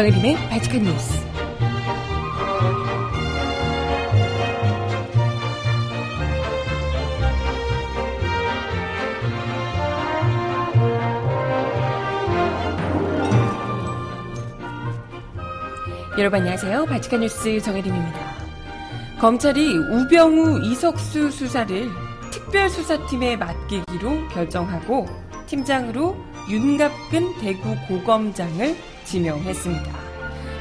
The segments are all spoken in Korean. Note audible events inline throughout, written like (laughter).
정혜림의 바칙한 뉴스. 여러분 안녕하세요. 바칙한 뉴스 정혜림입니다. 검찰이 우병우 이석수 수사를 특별수사팀에 맡기기로 결정하고 팀장으로 윤갑근 대구 고검장을 지명했습니다.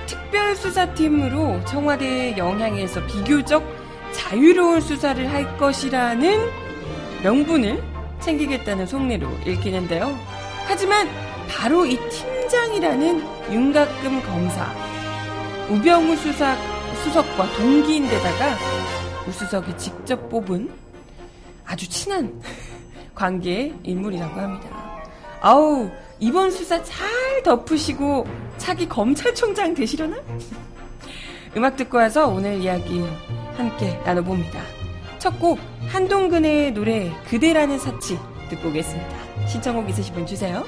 특별수사팀으로 청와대의 영향에서 비교적 자유로운 수사를 할 것이라는 명분을 챙기겠다는 속내로 읽히는데요. 하지만 바로 이 팀장이라는 윤곽금 검사, 우병우 수사, 수석과 동기인데다가 우수석이 직접 뽑은 아주 친한 (laughs) 관계의 인물이라고 합니다. 아우, 이번 수사 잘 덮으시고 차기 검찰총장 되시려나? 음악 듣고 와서 오늘 이야기 함께 나눠봅니다. 첫 곡 한동근의 노래 그대라는 사치 듣고 오겠습니다. 신청곡 있으신 분 주세요.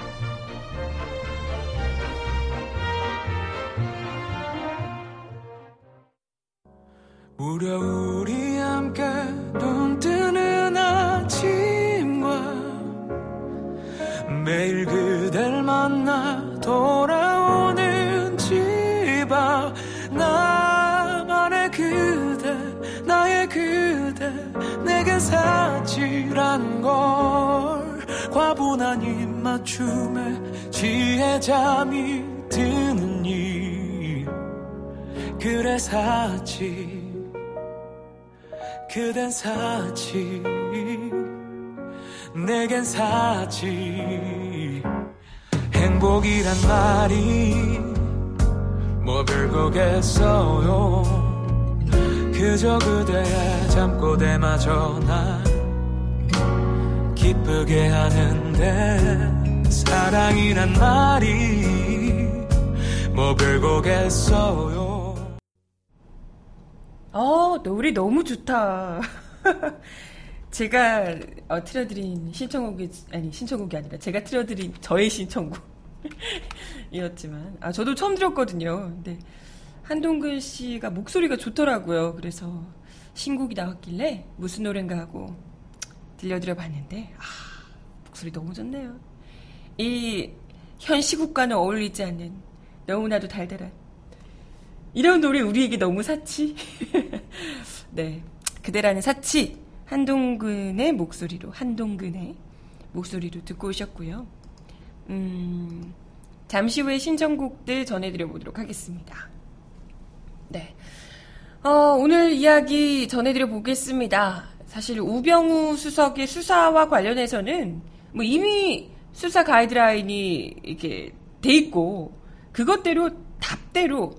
무려 우리 함께 매일 그댈 만나 돌아오는 집 앞 나만의 그대 나의 그대 내게 사치란 걸. 과분한 입맞춤에 지혜 잠이 드는 일. 그래 사치 그댄 사치 내겐 사치 행복이란 말이 뭐 별거겠어요. 그저 그대의 잠꼬대마저 날 기쁘게 하는데 사랑이란 말이 뭐 별거겠어요. 어, 노래 너무 좋다. (laughs) 제가 어, 틀어드린 신청곡이 아니 신청곡이 아니라 제가 틀어드린 저의 신청곡이었지만 아 저도 처음 들었거든요. 근데 한동근 씨가 목소리가 좋더라고요. 그래서 신곡이 나왔길래 무슨 노래인가 하고 들려드려 봤는데 아 목소리 너무 좋네요. 이 현 시국과는 어울리지 않는 너무나도 달달한 이런 노래 우리에게 너무 사치. (laughs) 네. 그대라는 사치. 한동근의 목소리로, 한동근의 목소리로 듣고 오셨고요. 음, 잠시 후에 신청곡들 전해드려 보도록 하겠습니다. 네. 어, 오늘 이야기 전해드려 보겠습니다. 사실 우병우 수석의 수사와 관련해서는 뭐 이미 수사 가이드라인이 이렇게 돼 있고 그것대로 답대로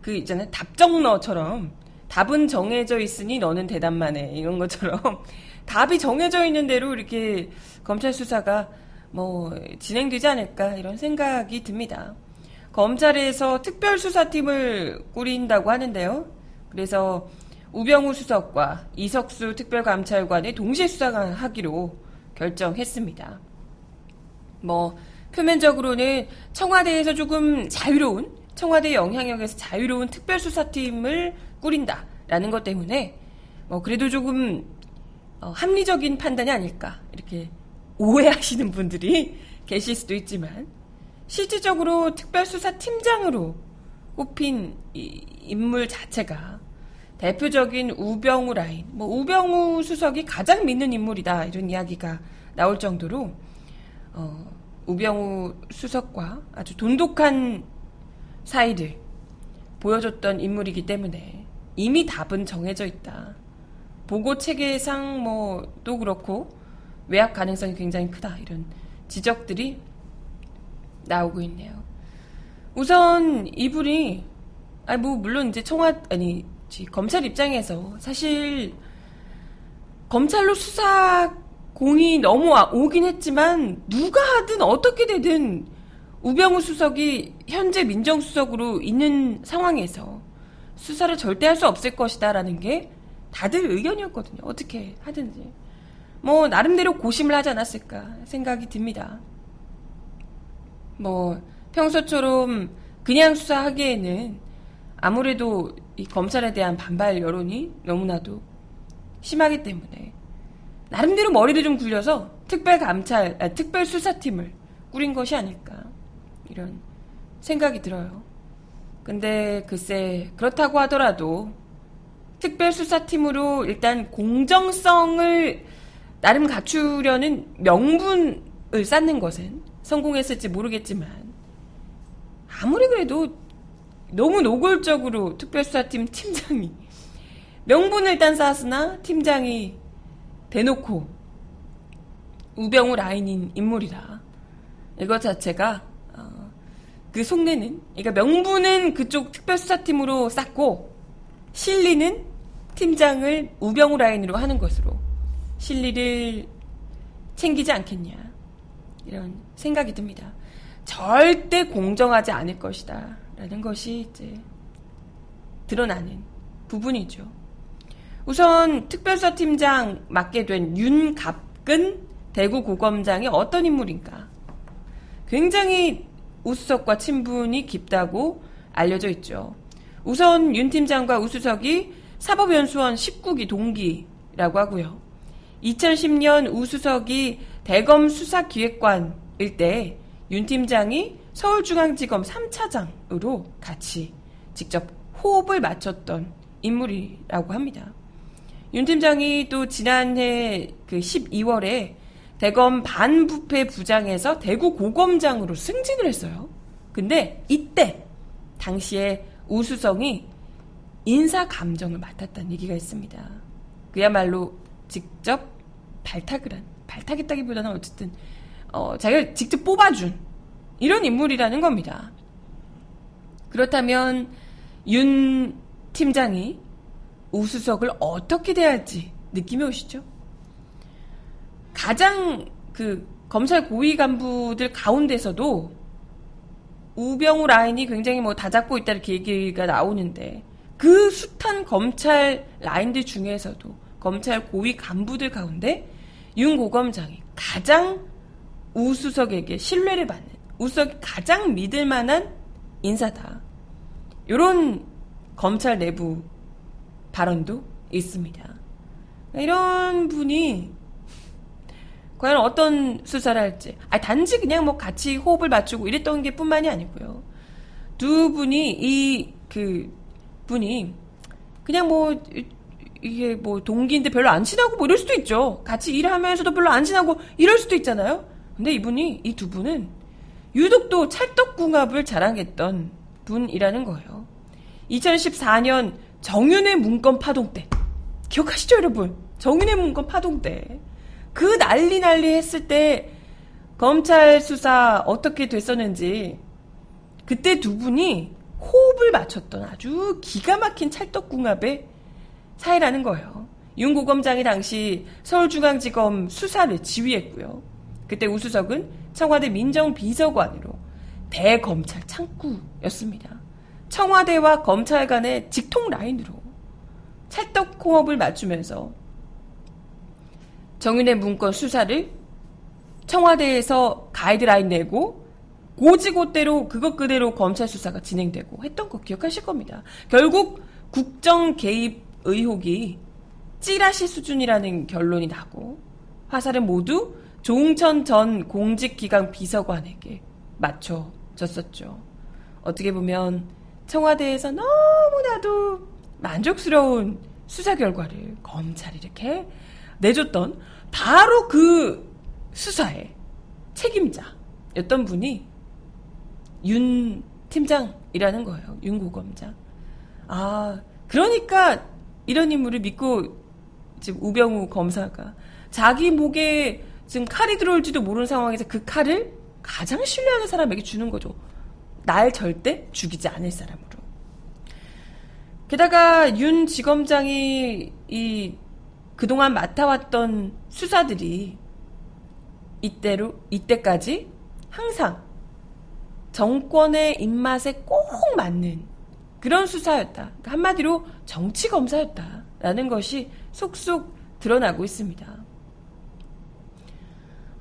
그 있잖아요. 답정너처럼 답은 정해져 있으니 너는 대답만 해. 이런 것처럼 (laughs) 답이 정해져 있는 대로 이렇게 검찰 수사가 뭐 진행되지 않을까 이런 생각이 듭니다. 검찰에서 특별수사팀을 꾸린다고 하는데요. 그래서 우병우 수석과 이석수 특별감찰관의 동시에 수사하기로 결정했습니다. 뭐 표면적으로는 청와대에서 조금 자유로운 청와대 영향력에서 자유로운 특별수사팀을 꾸린다 라는 것 때문에 뭐 그래도 조금 어, 합리적인 판단이 아닐까 이렇게 오해하시는 분들이 (laughs) 계실 수도 있지만 실질적으로 특별수사팀장으로 꼽힌 인물 자체가 대표적인 우병우 라인, 뭐 우병우 수석이 가장 믿는 인물이다 이런 이야기가 나올 정도로 어, 우병우 수석과 아주 돈독한 사이를 보여줬던 인물이기 때문에 이미 답은 정해져 있다. 보고 체계상 뭐또 그렇고 외압 가능성이 굉장히 크다. 이런 지적들이 나오고 있네요. 우선 이분이 아니 뭐 물론 이제 청와 아니 검찰 입장에서 사실 검찰로 수사 공이 너무 오긴 했지만 누가 하든 어떻게 되든 우병우 수석이 현재 민정수석으로 있는 상황에서 수사를 절대 할 수 없을 것이다라는 게 다들 의견이었거든요. 어떻게 하든지. 뭐 나름대로 고심을 하지 않았을까 생각이 듭니다. 뭐 평소처럼 그냥 수사하기에는 아무래도 이 검찰에 대한 반발 여론이 너무나도 심하기 때문에 나름대로 머리를 좀 굴려서 특별 감찰, 아, 특별 수사팀을 꾸린 것이 아닐까 이런 생각이 들어요. 근데 글쎄 그렇다고 하더라도 특별 수사팀으로 일단 공정성을 나름 갖추려는 명분을 쌓는 것은 성공했을지 모르겠지만 아무리 그래도 너무 노골적으로 특별수사팀 팀장이 명분을 일단 쌓았으나 팀장이 대놓고 우병우 라인인 인물이다. 이것 자체가 어, 그 속내는 그러니까 명분은 그쪽 특별수사팀으로 쌓고 실리는 팀장을 우병우 라인으로 하는 것으로 실리를 챙기지 않겠냐 이런 생각이 듭니다. 절대 공정하지 않을 것이다 라는 것이 이제 드러나는 부분이죠. 우선 특별수사팀장 맡게 된 윤갑근 대구고검장이 어떤 인물인가? 굉장히 우수석과 친분이 깊다고 알려져 있죠. 우선 윤 팀장과 우수석이 사법연수원 19기 동기라고 하고요. 2010년 우수석이 대검 수사기획관일 때 윤 팀장이 서울중앙지검 3차장으로 같이 직접 호흡을 맞췄던 인물이라고 합니다. 윤 팀장이 또 지난해 그 12월에 대검 반부패 부장에서 대구 고검장으로 승진을 했어요. 근데 이때 당시에 우수성이 인사 감정을 맡았다는 얘기가 있습니다. 그야말로 직접 발탁을 한 발탁했다기보다는 어쨌든 어, 자기가 직접 뽑아준 이런 인물이라는 겁니다. 그렇다면 윤 팀장이 우수석을 어떻게 대할지 느낌이 오시죠? 가장 그 검찰 고위 간부들 가운데서도 우병우 라인이 굉장히 뭐 다잡고 있다 이렇게 얘기가 나오는데 그 숱한 검찰 라인들 중에서도 검찰 고위 간부들 가운데 윤 고검장이 가장 우수석에게 신뢰를 받는 우수석이 가장 믿을 만한 인사다. 이런 검찰 내부 발언도 있습니다. 이런 분이 과연 어떤 수사를 할지. 아, 단지 그냥 뭐 같이 호흡을 맞추고 이랬던 게 뿐만이 아니고요. 두 분이, 이, 그, 분이, 그냥 뭐, 이게 뭐 동기인데 별로 안 친하고 뭐 이럴 수도 있죠. 같이 일하면서도 별로 안 친하고 이럴 수도 있잖아요. 근데 이분이, 이 두 분은 유독 또 찰떡궁합을 자랑했던 분이라는 거예요. 2014년 정윤의 문건 파동 때. 기억하시죠, 여러분? 정윤의 문건 파동 때. 그 난리 난리 했을 때 검찰 수사 어떻게 됐었는지 그때 두 분이 호흡을 맞췄던 아주 기가 막힌 찰떡궁합의 사이라는 거예요. 윤 고검장이 당시 서울중앙지검 수사를 지휘했고요. 그때 우수석은 청와대 민정비서관으로 대검찰 창구였습니다. 청와대와 검찰 간의 직통 라인으로 찰떡궁합을 맞추면서 정윤의 문건 수사를 청와대에서 가이드라인 내고 고지고대로 그것 그대로 검찰 수사가 진행되고 했던 거 기억하실 겁니다. 결국 국정 개입 의혹이 찌라시 수준이라는 결론이 나고 화살은 모두 조웅천 전 공직기강 비서관에게 맞춰졌었죠. 어떻게 보면 청와대에서 너무나도 만족스러운 수사 결과를 검찰이 이렇게 내줬던 바로 그 수사의 책임자였던 분이 윤 팀장이라는 거예요. 윤 고검장. 아, 그러니까 이런 인물을 믿고 지금 우병우 검사가 자기 목에 지금 칼이 들어올지도 모르는 상황에서 그 칼을 가장 신뢰하는 사람에게 주는 거죠. 날 절대 죽이지 않을 사람으로. 게다가 윤 지검장이 이 그동안 맡아왔던 수사들이 이때로 이때까지 항상 정권의 입맛에 꼭 맞는 그런 수사였다. 그러니까 한마디로 정치 검사였다라는 것이 속속 드러나고 있습니다.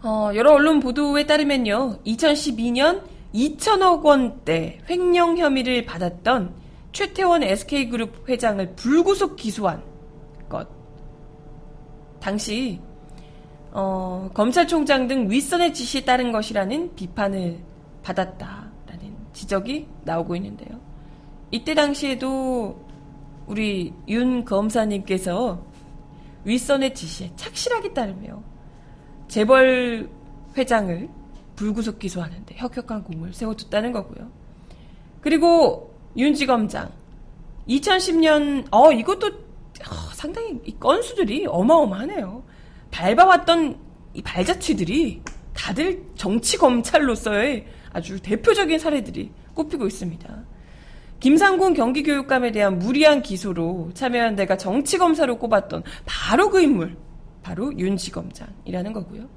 어, 여러 언론 보도에 따르면요, 2012년 2천억 원대 횡령 혐의를 받았던 최태원 SK그룹 회장을 불구속 기소한 것. 당시 어, 검찰총장 등 윗선의 지시에 따른 것이라는 비판을 받았다라는 지적이 나오고 있는데요. 이때 당시에도 우리 윤 검사님께서 윗선의 지시에 착실하게 따르며 재벌 회장을 불구속 기소하는데 혁혁한 공을 세워줬다는 거고요. 그리고 윤지검장 2010년 어 이것도 어, 상당히 이 건수들이 어마어마하네요. 밟아왔던 이 발자취들이 다들 정치 검찰로서의 아주 대표적인 사례들이 꼽히고 있습니다. 김상곤 경기교육감에 대한 무리한 기소로 참여한 데가 정치검사로 꼽았던 바로 그 인물, 바로 윤지검장이라는 거고요.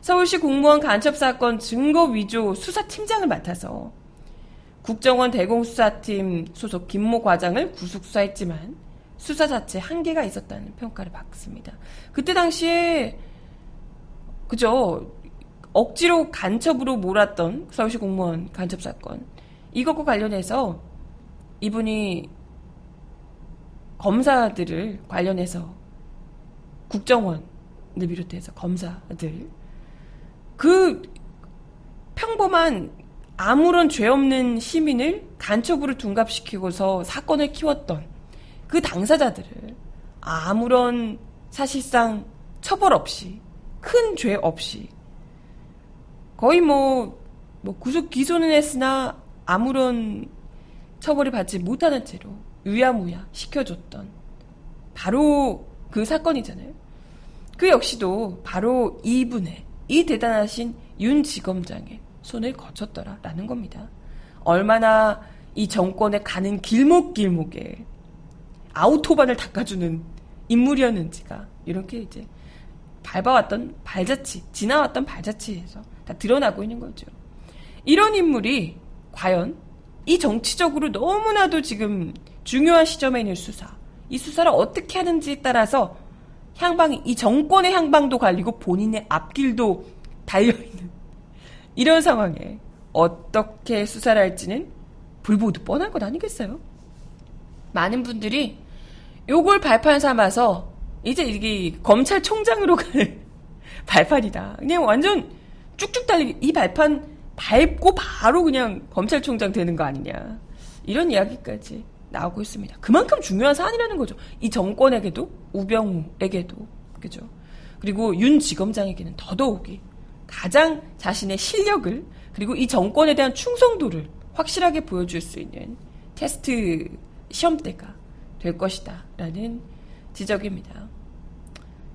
서울시 공무원 간첩 사건 증거 위조 수사팀장을 맡아서 국정원 대공수사팀 소속 김모 과장을 구속 수사했지만 수사 자체 한계가 있었다는 평가를 받습니다. 그때 당시에 그죠? 억지로 간첩으로 몰았던 서울시 공무원 간첩 사건. 이것과 관련해서 이분이 검사들을 관련해서 국정원을 비롯해서 검사들. 그 평범한 아무런 죄 없는 시민을 간첩으로 둔갑시키고서 사건을 키웠던 그 당사자들을 아무런 사실상 처벌 없이 큰 죄 없이 거의 뭐, 뭐 구속 기소는 했으나 아무런 처벌이 받지 못하는 채로 유야무야 시켜줬던 바로 그 사건이잖아요. 그 역시도 바로 이분의 이 대단하신 윤 지검장의 손을 거쳤더라라는 겁니다. 얼마나 이 정권에 가는 길목길목에 아우토반을 닦아주는 인물이었는지가 이렇게 이제 밟아왔던 발자취, 지나왔던 발자취에서 다 드러나고 있는 거죠. 이런 인물이 과연 이 정치적으로 너무나도 지금 중요한 시점에 있는 수사, 이 수사를 어떻게 하는지에 따라서 향방이, 이 정권의 향방도 갈리고 본인의 앞길도 달려있는 (laughs) 이런 상황에 어떻게 수사를 할지는 불보듯 뻔한 것 아니겠어요? 많은 분들이 요걸 발판 삼아서 이제 이게 검찰총장으로 갈 (laughs) 발판이다. 그냥 완전 쭉쭉 달리기 이 발판 밟고 바로 그냥 검찰총장 되는 거 아니냐. 이런 이야기까지 나오고 있습니다. 그만큼 중요한 사안이라는 거죠. 이 정권에게도, 우병우에게도, 그죠. 그리고 윤 지검장에게는 더더욱이 가장 자신의 실력을, 그리고 이 정권에 대한 충성도를 확실하게 보여줄 수 있는 테스트 시험대가 될 것이다. 라는 지적입니다.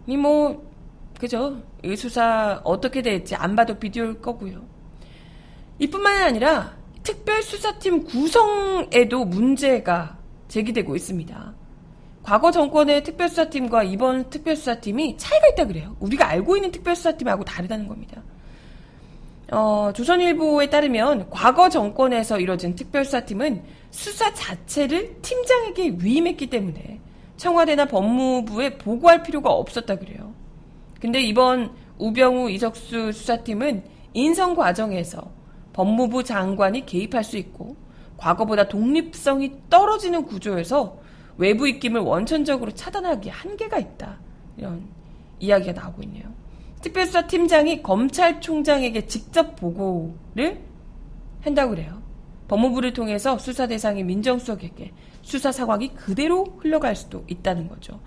이 뭐, 그죠. 이 수사 어떻게 될지 안 봐도 비디오일 거고요. 이뿐만이 아니라 특별수사팀 구성에도 문제가 제기되고 있습니다. 과거 정권의 특별수사팀과 이번 특별수사팀이 차이가 있다 그래요. 우리가 알고 있는 특별수사팀하고 다르다는 겁니다. 어, 조선일보에 따르면 과거 정권에서 이뤄진 특별수사팀은 수사 자체를 팀장에게 위임했기 때문에 청와대나 법무부에 보고할 필요가 없었다 그래요. 근데 이번 우병우 이석수 수사팀은 인성 과정에서 법무부 장관이 개입할 수 있고 과거보다 독립성이 떨어지는 구조에서 외부 입김을 원천적으로 차단하기 한계가 있다. 이런 이야기가 나오고 있네요. 특별수사팀장이 검찰총장에게 직접 보고를 한다고 그래요. 법무부를 통해서 수사 대상인 민정수석에게 수사 상황이 그대로 흘러갈 수도 있다는 거죠.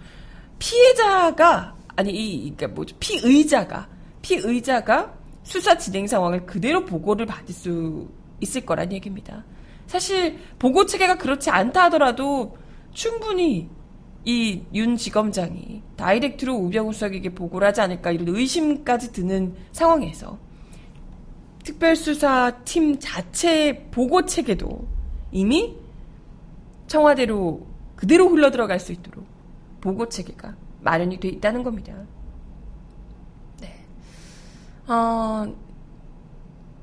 피해자가 아니 이 그러니까 뭐죠? 피의자가 피의자가 수사 진행 상황을 그대로 보고를 받을 수 있을 거란 얘기입니다. 사실 보고 체계가 그렇지 않다 하더라도 충분히 이 윤 지검장이 다이렉트로 우병우 수석에게 보고를 하지 않을까 이런 의심까지 드는 상황에서 특별수사팀 자체 보고 체계도 이미 청와대로 그대로 흘러 들어갈 수 있도록 보고 체계가 마련이 돼 있다는 겁니다. 네. 어,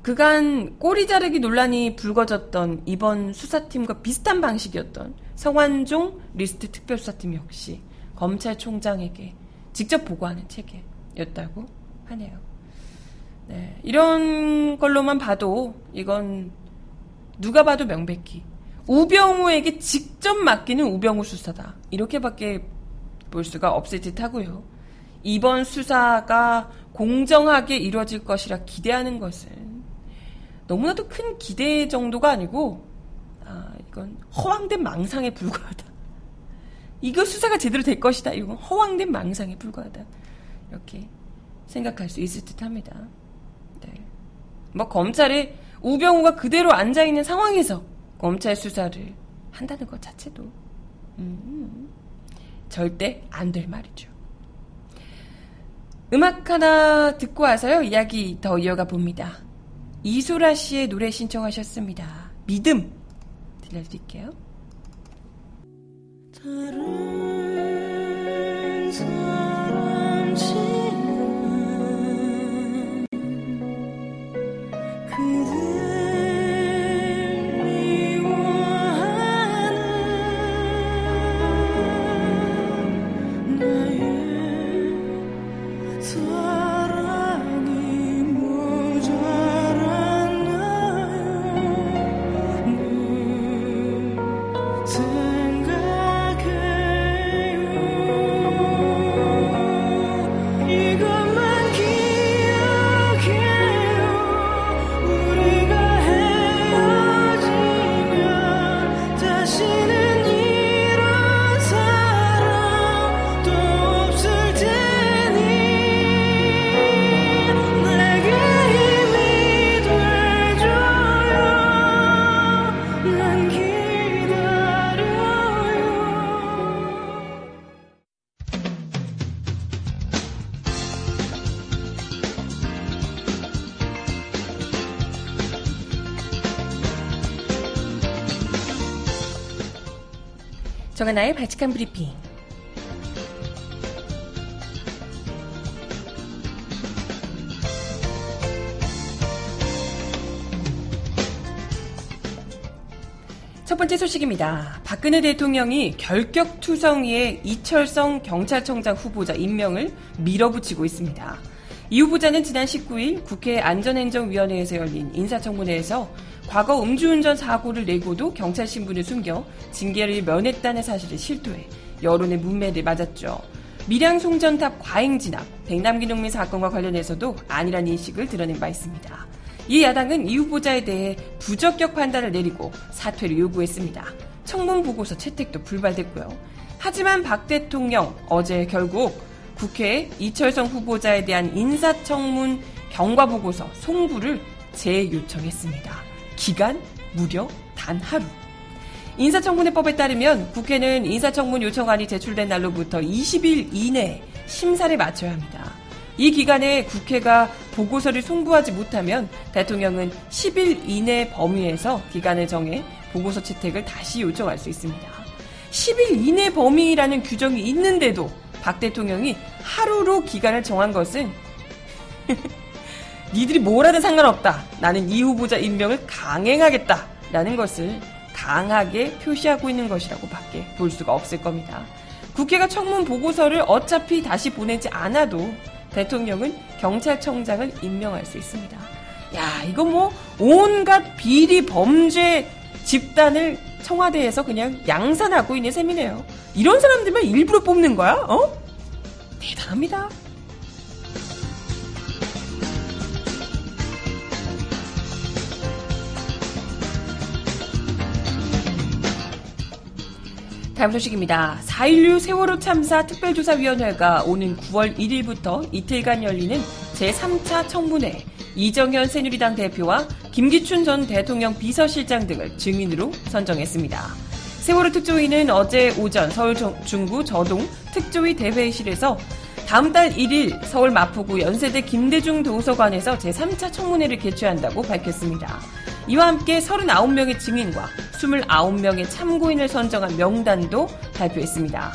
그간 꼬리 자르기 논란이 불거졌던 이번 수사팀과 비슷한 방식이었던 성완종 리스트 특별수사팀 역시 검찰총장에게 직접 보고하는 체계였다고 하네요. 네, 이런 걸로만 봐도 이건 누가 봐도 명백히 우병우에게 직접 맡기는 우병우 수사다. 이렇게밖에 볼 수가 없을 듯 하고요. 이번 수사가 공정하게 이루어질 것이라 기대하는 것은 너무나도 큰 기대 정도가 아니고, 아, 이건 허황된 망상에 불과하다. 이거 수사가 제대로 될 것이다. 이건 허황된 망상에 불과하다. 이렇게 생각할 수 있을 듯 합니다. 네. 뭐, 검찰에 우병우가 그대로 앉아있는 상황에서 검찰 수사를 한다는 것 자체도, 음, 절대 안 될 말이죠. 음악 하나 듣고 와서요, 이야기 더 이어가 봅니다. 이소라 씨의 노래 신청하셨습니다. 믿음 들려드릴게요. 다른 사람처럼 그대 정하나의 발칙한 브리핑. 첫 번째 소식입니다. 박근혜 대통령이 결격 투성이의 이철성 경찰청장 후보자 임명을 밀어붙이고 있습니다. 이 후보자는 지난 19일 국회 안전행정위원회에서 열린 인사청문회에서 과거 음주운전 사고를 내고도 경찰 신분을 숨겨 징계를 면했다는 사실을 실토해 여론의 문매를 맞았죠. 밀양 송전탑 과잉 진압, 백남기 농민 사건과 관련해서도 아니란 인식을 드러낸 바 있습니다. 이 야당은 이 후보자에 대해 부적격 판단을 내리고 사퇴를 요구했습니다. 청문 보고서 채택도 불발됐고요. 하지만 박 대통령 어제 결국 국회에 이철성 후보자에 대한 인사청문 경과 보고서 송부를 재요청했습니다. 기간 무려 단 하루. 인사청문회법에 따르면 국회는 인사청문 요청안이 제출된 날로부터 20일 이내 심사를 마쳐야 합니다. 이 기간에 국회가 보고서를 송부하지 못하면 대통령은 10일 이내 범위에서 기간을 정해 보고서 채택을 다시 요청할 수 있습니다. 10일 이내 범위라는 규정이 있는데도 박 대통령이 하루로 기간을 정한 것은 (laughs) 니들이 뭘 하든 상관없다. 나는 이 후보자 임명을 강행하겠다. 라는 것을 강하게 표시하고 있는 것이라고 밖에 볼 수가 없을 겁니다. 국회가 청문 보고서를 어차피 다시 보내지 않아도 대통령은 경찰청장을 임명할 수 있습니다. 야, 이거 뭐 온갖 비리 범죄 집단을 청와대에서 그냥 양산하고 있는 셈이네요. 이런 사람들만 일부러 뽑는 거야? 어? 대단합니다. 다음 소식입니다. 4.16 세월호 참사 특별조사위원회가 오는 9월 1일부터 이틀간 열리는 제3차 청문회 이정현 새누리당 대표와 김기춘 전 대통령 비서실장 등을 증인으로 선정했습니다. 세월호 특조위는 어제 오전 서울 중구 저동 특조위 대회실에서 다음 달 1일 서울 마포구 연세대 김대중 도서관에서 제3차 청문회를 개최한다고 밝혔습니다. 이와 함께 39명의 증인과 29명의 참고인을 선정한 명단도 발표했습니다.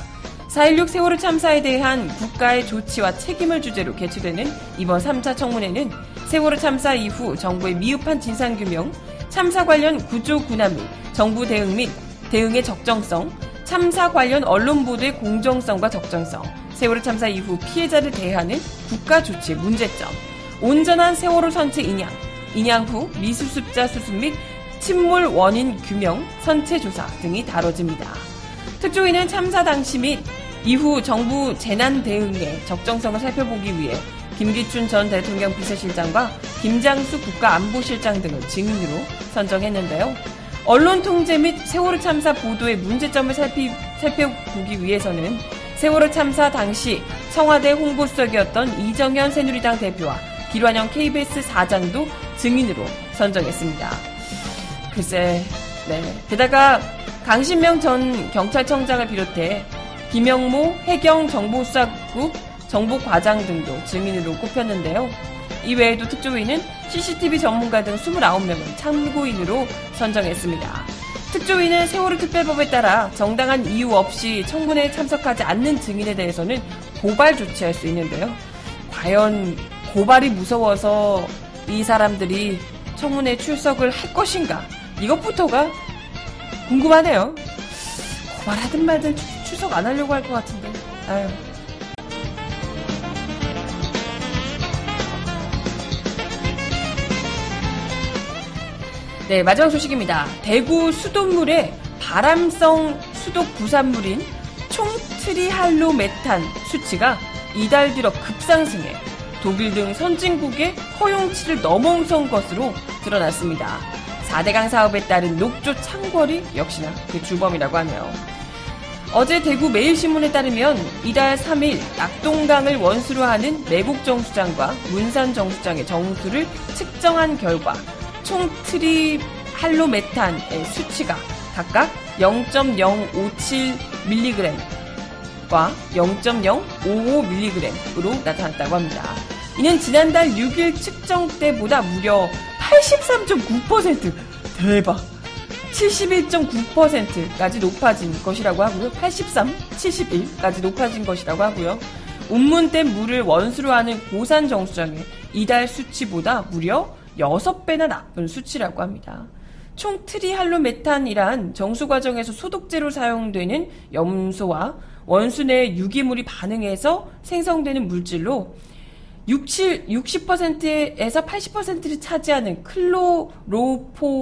4.16 세월호 참사에 대한 국가의 조치와 책임을 주제로 개최되는 이번 3차 청문회는 세월호 참사 이후 정부의 미흡한 진상규명, 참사 관련 구조 군함 및 정부 대응 및 대응의 적정성, 참사 관련 언론 보도의 공정성과 적정성, 세월호 참사 이후 피해자를 대하는 국가 조치의 문제점, 온전한 세월호 선체 인양, 인양 후 미수습자 수습 및 침몰 원인 규명, 선체 조사 등이 다뤄집니다. 특조위는 참사 당시 및 이후 정부 재난 대응의 적정성을 살펴보기 위해 김기춘 전 대통령 비서실장과 김장수 국가안보실장 등을 증인으로 선정했는데요. 언론 통제 및 세월호 참사 보도의 문제점을 살피, 살펴보기 위해서는 세월호 참사 당시 청와대 홍보수석이었던 이정현 새누리당 대표와 길환영 KBS 사장도 증인으로 선정했습니다. 글쎄, 네. 게다가 강신명 전 경찰청장을 비롯해 김영모 해경 정보수사국 정보과장 등도 증인으로 꼽혔는데요. 이외에도 특조위는 CCTV 전문가 등 29명을 참고인으로 선정했습니다. 특조위는 세월호 특별법에 따라 정당한 이유 없이 청문회에 참석하지 않는 증인에 대해서는 고발 조치할 수 있는데요. 과연 고발이 무서워서 이 사람들이 청문회 출석을 할 것인가? 이것부터가 궁금하네요. 고발하든 말든 출석 안 하려고 할 것 같은데. 아유. 네, 마지막 소식입니다. 대구 수돗물에 바람성 수독 부산물인 총트리할로메탄 수치가 이달 들어 급상승해 독일 등 선진국의 허용치를 넘어선 것으로 드러났습니다. 4대강 사업에 따른 녹조 창궐이 역시나 그 주범이라고 하네요. 어제 대구 매일신문에 따르면 이달 3일 낙동강을 원수로 하는 매곡 정수장과 문산 정수장의 정수를 측정한 결과 총 트리 할로메탄의 수치가 각각 0.057mg 과 0.055mg으로 나타났다고 합니다. 이는 지난달 6일 측정 때보다 무려 83.9% 대박 71.9%까지 높아진 것이라고 하고요. 83, 71까지 높아진 것이라고 하고요. 운문댐 물을 원수로 하는 고산 정수장의 이달 수치보다 무려 6배나 나쁜 수치라고 합니다. 총 트리할로메탄이란 정수 과정에서 소독제로 사용되는 염소와 원수 내 유기물이 반응해서 생성되는 물질로 60, 60%에서 80%를 차지하는 클로로포름은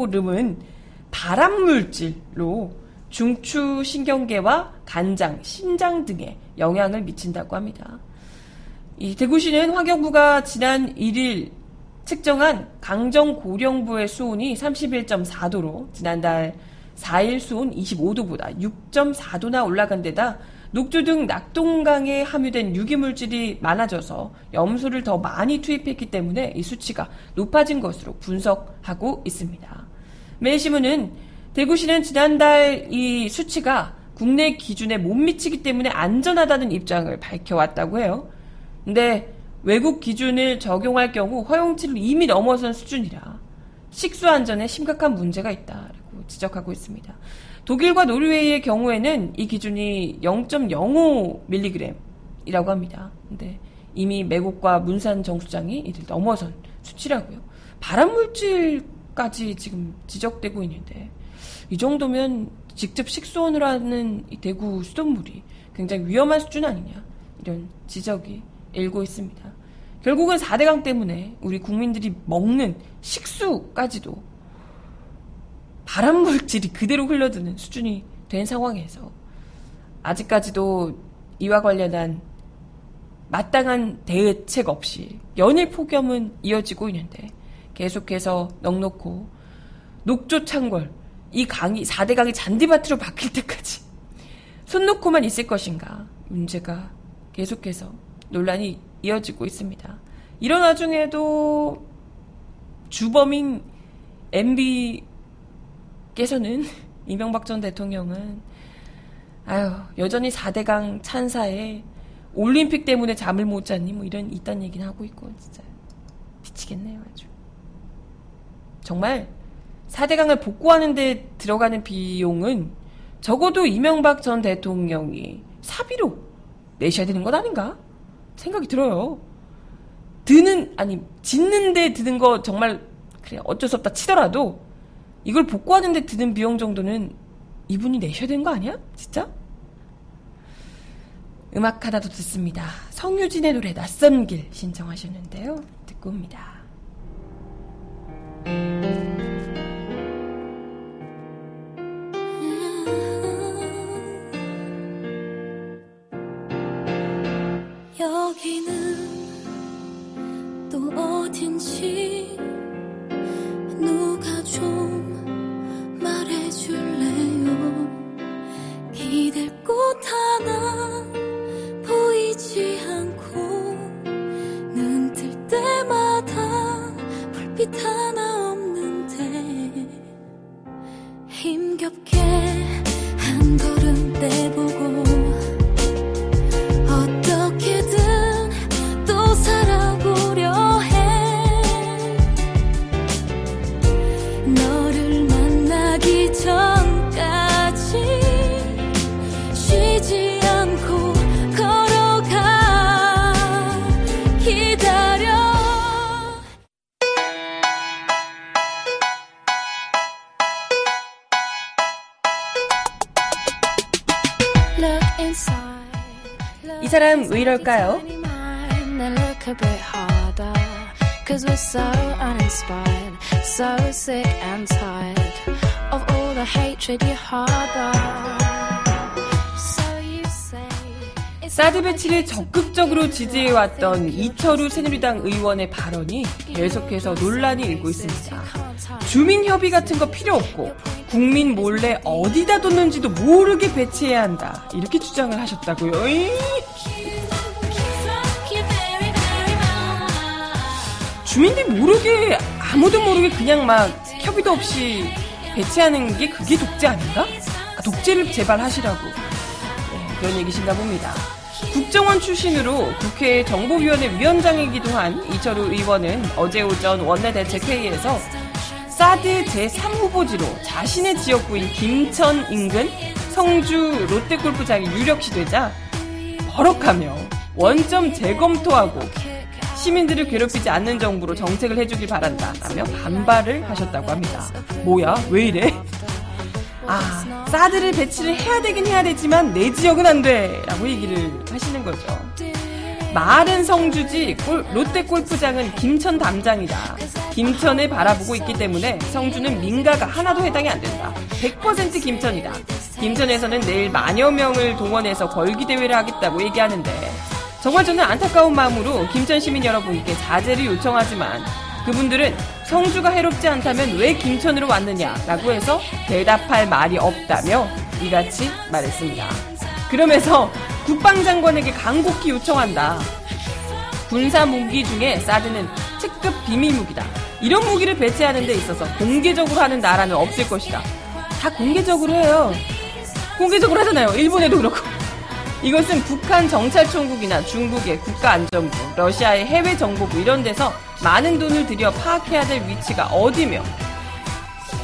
발암물질로 중추 신경계와 간장, 신장 등에 영향을 미친다고 합니다. 이 대구시는 환경부가 지난 1일 측정한 강정 고령부의 수온이 31.4도로 지난달 4일 수온 25도보다 6.4도나 올라간 데다 녹조 등 낙동강에 함유된 유기물질이 많아져서 염소를 더 많이 투입했기 때문에 이 수치가 높아진 것으로 분석하고 있습니다. 매일신문은 대구시는 지난달 이 수치가 국내 기준에 못 미치기 때문에 안전하다는 입장을 밝혀왔다고 해요. 근데 외국 기준을 적용할 경우 허용치를 이미 넘어선 수준이라 식수 안전에 심각한 문제가 있다라고 지적하고 있습니다. 독일과 노르웨이의 경우에는 이 기준이 0.05mg이라고 합니다. 근데 이미 매국과 문산 정수장이 이를 넘어선 수치라고요. 발암 물질까지 지금 지적되고 있는데 이 정도면 직접 식수원으로 하는 이 대구 수돗물이 굉장히 위험한 수준 아니냐 이런 지적이 일고 있습니다. 결국은 4대강 때문에 우리 국민들이 먹는 식수까지도 발암 물질이 그대로 흘러드는 수준이 된 상황에서 아직까지도 이와 관련한 마땅한 대책 없이 연일 폭염은 이어지고 있는데 계속해서 넉넉고 녹조 창궐 이 강이 4대 강이 잔디밭으로 바뀔 때까지 (laughs) 손 놓고만 있을 것인가 문제가 계속해서 논란이 이어지고 있습니다. 이런 와중에도 주범인 MB 께서는 이명박 전 대통령은 아유 여전히 4대강 찬사에 올림픽 때문에 잠을 못 잤니? 뭐 이런 이딴 얘기는 하고 있고 진짜. 미치겠네요 아주. 정말 4대강을 복구하는 데 들어가는 비용은 적어도 이명박 전 대통령이 사비로 내셔야 되는 것 아닌가? 생각이 들어요. 드는 아니 짓는데 드는 거 정말 그래 어쩔 수 없다 치더라도 이걸 복구하는데 드는 비용 정도는 이분이 내셔야 되는 거 아니야? 진짜? 음악 하나 더 듣습니다. 성유진의 노래 낯선 길 신청하셨는데요. 듣고 옵니다. 여기는 또 어딘지 빛 하나 이럴까요? Then look a bit harder. Cause we're so uninspired, so sick and tired of all the hatred you harbor. So you say it's 사드 배치를 적극적으로 지지해왔던 이철우 새누리당 의원의 발언이 계속해서 논란이 일고 있습니다. 주민협의 같은 거 필요 없고 국민 몰래 어디다 뒀는지도 모르게 배치해야 한다. 이렇게 주장을 하셨다고요. 이 주민들이 모르게 아무도 모르게 그냥 막 협의도 없이 배치하는 게 그게 독재 아닌가? 아, 독재를 재발하시라고 네, 그런 얘기신가 봅니다. 국정원 출신으로 국회 정보위원회 위원장이기도 한 이철우 의원은 어제 오전 원내대책회의에서 사드 제3후보지로 자신의 지역구인 김천 인근 성주 롯데골프장이 유력시 되자 버럭하며 원점 재검토하고 시민들을 괴롭히지 않는 정부로 정책을 해주길 바란다 라며 반발을 하셨다고 합니다. 뭐야? 왜 이래? 아, 사드를 배치를 해야 되긴 해야 되지만 내 지역은 안 돼! 라고 얘기를 하시는 거죠. 마른 성주지 골- 롯데 골프장은 김천 담장이다. 김천을 바라보고 있기 때문에 성주는 민가가 하나도 해당이 안 된다. 100% 김천이다. 김천에서는 내일 만여 명을 동원해서 걸기 대회를 하겠다고 얘기하는데 정말 저는 안타까운 마음으로 김천 시민 여러분께 자제를 요청하지만 그분들은 성주가 해롭지 않다면 왜 김천으로 왔느냐라고 해서 대답할 말이 없다며 이같이 말했습니다. 그러면서 국방장관에게 간곡히 요청한다. 군사 무기 중에 사드는 특급 비밀 무기다. 이런 무기를 배치하는 데 있어서 공개적으로 하는 나라는 없을 것이다. 다 공개적으로 해요. 공개적으로 하잖아요. 일본에도 그렇고. 이것은 북한 정찰총국이나 중국의 국가안전부, 러시아의 해외정보부 이런 데서 많은 돈을 들여 파악해야 될 위치가 어디며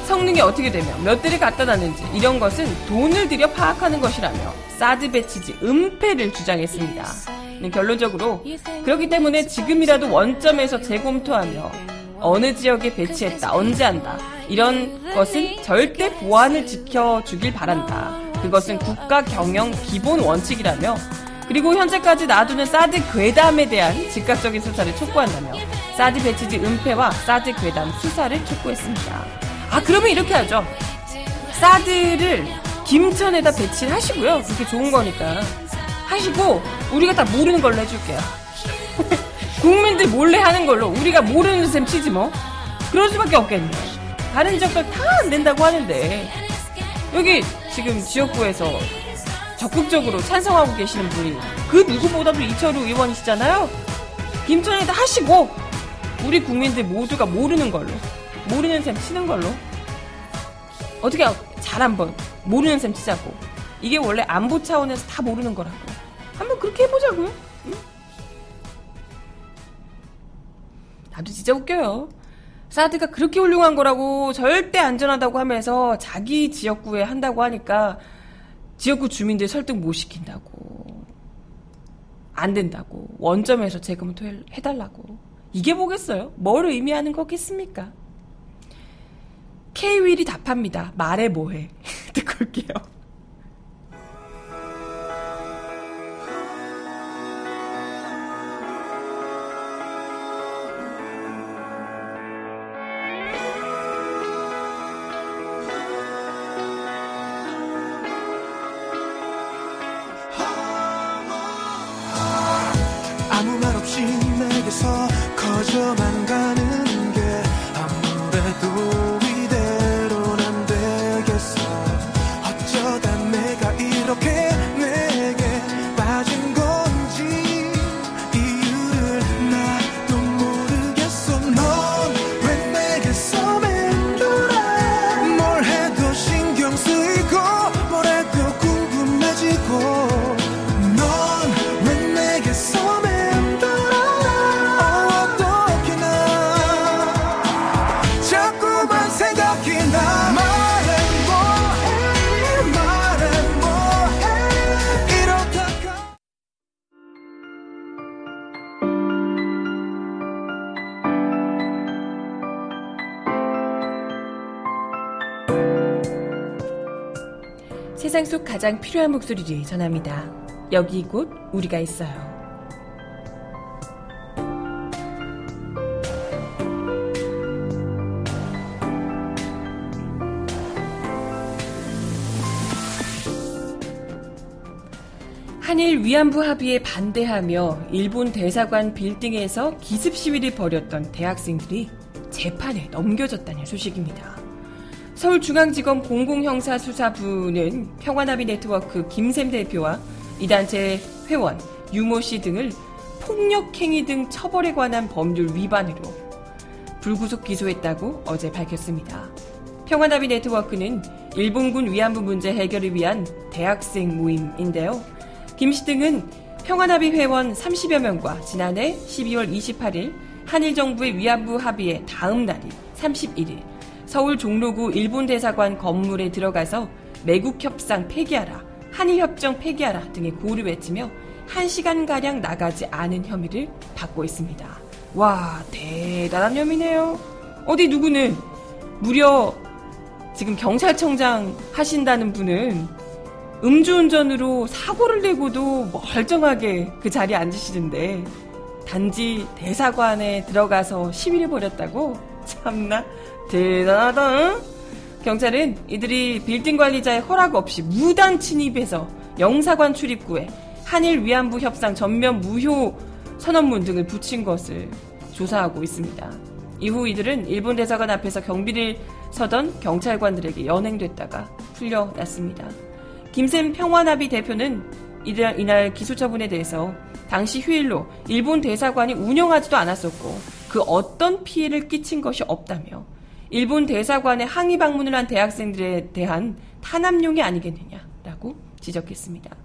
성능이 어떻게 되며 몇 대를 갖다 놨는지 이런 것은 돈을 들여 파악하는 것이라며 사드 배치지 은폐를 주장했습니다. 네, 결론적으로 그렇기 때문에 지금이라도 원점에서 재검토하며 어느 지역에 배치했다, 언제 한다 이런 것은 절대 보안을 지켜주길 바란다. 그것은 국가 경영 기본 원칙이라며 그리고 현재까지 놔두는 사드 괴담에 대한 즉각적인 수사를 촉구한다며 사드 배치지 은폐와 사드 괴담 수사를 촉구했습니다. 아 그러면 이렇게 하죠. 사드를 김천에다 배치를 하시고요. 그렇게 좋은 거니까 하시고 우리가 다 모르는 걸로 해줄게요. (laughs) 국민들 몰래 하는 걸로 우리가 모르는 셈 치지 뭐. 그럴 수밖에 없겠네. 다른 지역들 다 안 된다고 하는데 여기 지금 지역구에서 적극적으로 찬성하고 계시는 분이 그 누구보다도 이철우 의원이시잖아요. 김천에다 하시고 우리 국민들 모두가 모르는 걸로 모르는 셈 치는 걸로 어떻게 잘 한번 모르는 셈 치자고. 이게 원래 안보 차원에서 다 모르는 거라고. 한번 그렇게 해보자고요. 응? 나도 진짜 웃겨요. 사드가 그렇게 훌륭한 거라고 절대 안전하다고 하면서 자기 지역구에 한다고 하니까 지역구 주민들 설득 못 시킨다고. 안 된다고. 원점에서 재검 토해달라고. 이게 뭐겠어요? 뭘 의미하는 거겠습니까? K-윌이 답합니다. 말해 뭐해. (laughs) 듣고 올게요. 가장 필요한 목소리를 전합니다. 여기 곧 우리가 있어요. 한일 위안부 합의에 반대하며 일본 대사관 빌딩에서 기습 시위를 벌였던 대학생들이 재판에 넘겨졌다는 소식입니다. 서울중앙지검 공공형사수사부는 평화나비 네트워크 김샘 대표와 이 단체 회원 유모 씨 등을 폭력행위 등 처벌에 관한 법률 위반으로 불구속 기소했다고 어제 밝혔습니다. 평화나비 네트워크는 일본군 위안부 문제 해결을 위한 대학생 모임인데요. 김 씨 등은 평화나비 회원 30여 명과 지난해 12월 28일 한일 정부의 위안부 합의의 다음 날인 31일 서울 종로구 일본 대사관 건물에 들어가서 매국 협상 폐기하라, 한일 협정 폐기하라 등의 고를 외치며 1시간가량 나가지 않은 혐의를 받고 있습니다. 와, 대단한 혐의네요. 어디 누구는 무려 지금 경찰청장 하신다는 분은 음주운전으로 사고를 내고도 멀쩡하게 그 자리에 앉으시는데 단지 대사관에 들어가서 시위를 벌였다고? 참나 대단하다. 응? 경찰은 이들이 빌딩 관리자의 허락 없이 무단 침입해서 영사관 출입구에 한일 위안부 협상 전면 무효 선언문 등을 붙인 것을 조사하고 있습니다. 이후 이들은 일본 대사관 앞에서 경비를 서던 경찰관들에게 연행됐다가 풀려났습니다. 김샘 평화나비 대표는 이날, 이날 기소 처분에 대해서 당시 휴일로 일본 대사관이 운영하지도 않았었고 그 어떤 피해를 끼친 것이 없다며 일본 대사관에 항의 방문을 한 대학생들에 대한 탄압용이 아니겠느냐라고 지적했습니다.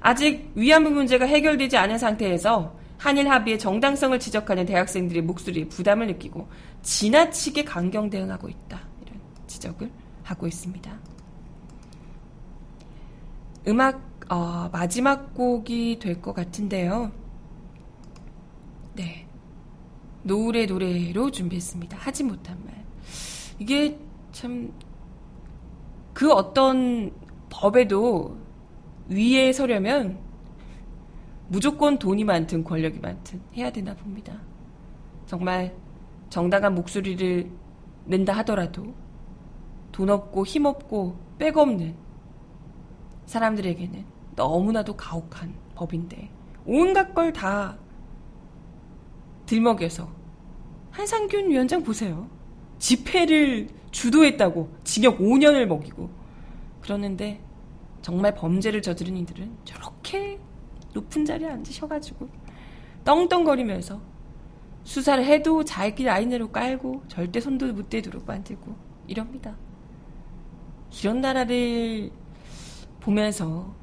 아직 위안부 문제가 해결되지 않은 상태에서 한일 합의의 정당성을 지적하는 대학생들의 목소리에 부담을 느끼고 지나치게 강경 대응하고 있다. 이런 지적을 하고 있습니다. 음악 어, 마지막 곡이 될 것 같은데요. 네. 노을의 노래로 준비했습니다. 하지 못한 말. 이게 참, 그 어떤 법에도 위에 서려면 무조건 돈이 많든 권력이 많든 해야 되나 봅니다. 정말 정당한 목소리를 낸다 하더라도 돈 없고 힘 없고 백 없는 사람들에게는 너무나도 가혹한 법인데 온갖 걸 다 들먹여서 한상균 위원장 보세요. 집회를 주도했다고 징역 5년을 먹이고 그러는데 정말 범죄를 저지른 이들은 저렇게 높은 자리에 앉으셔가지고 떵떵거리면서 수사를 해도 자기 라인으로 깔고 절대 손도 못 대도록 만들고 이럽니다. 이런 나라를 보면서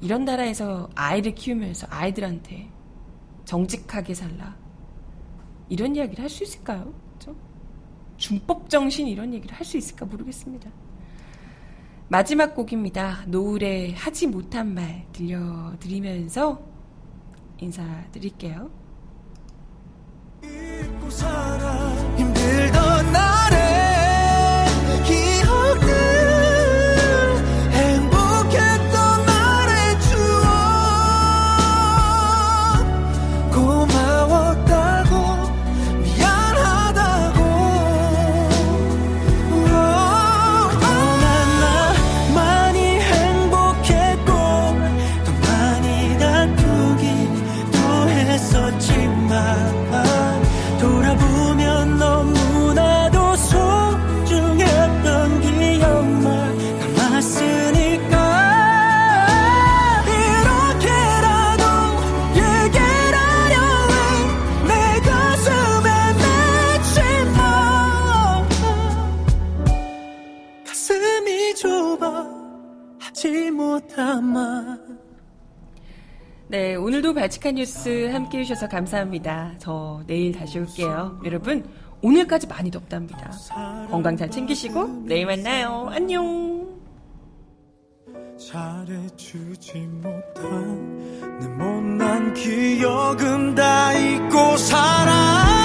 이런 나라에서 아이를 키우면서 아이들한테 정직하게 살라. 이런 이야기를 할 수 있을까요? 준법 정신 이런 얘기를 할 수 있을까 모르겠습니다. 마지막 곡입니다. 노을에 하지 못한 말 들려드리면서 인사드릴게요. 발칙한 뉴스 함께 해주셔서 감사합니다. 저 내일 다시 올게요. 여러분, 오늘까지 많이 덥답니다. 건강 잘 챙기시고, 내일 만나요. 안녕! 잘해주지 못한 내 못난 기억은 다 잊고 살아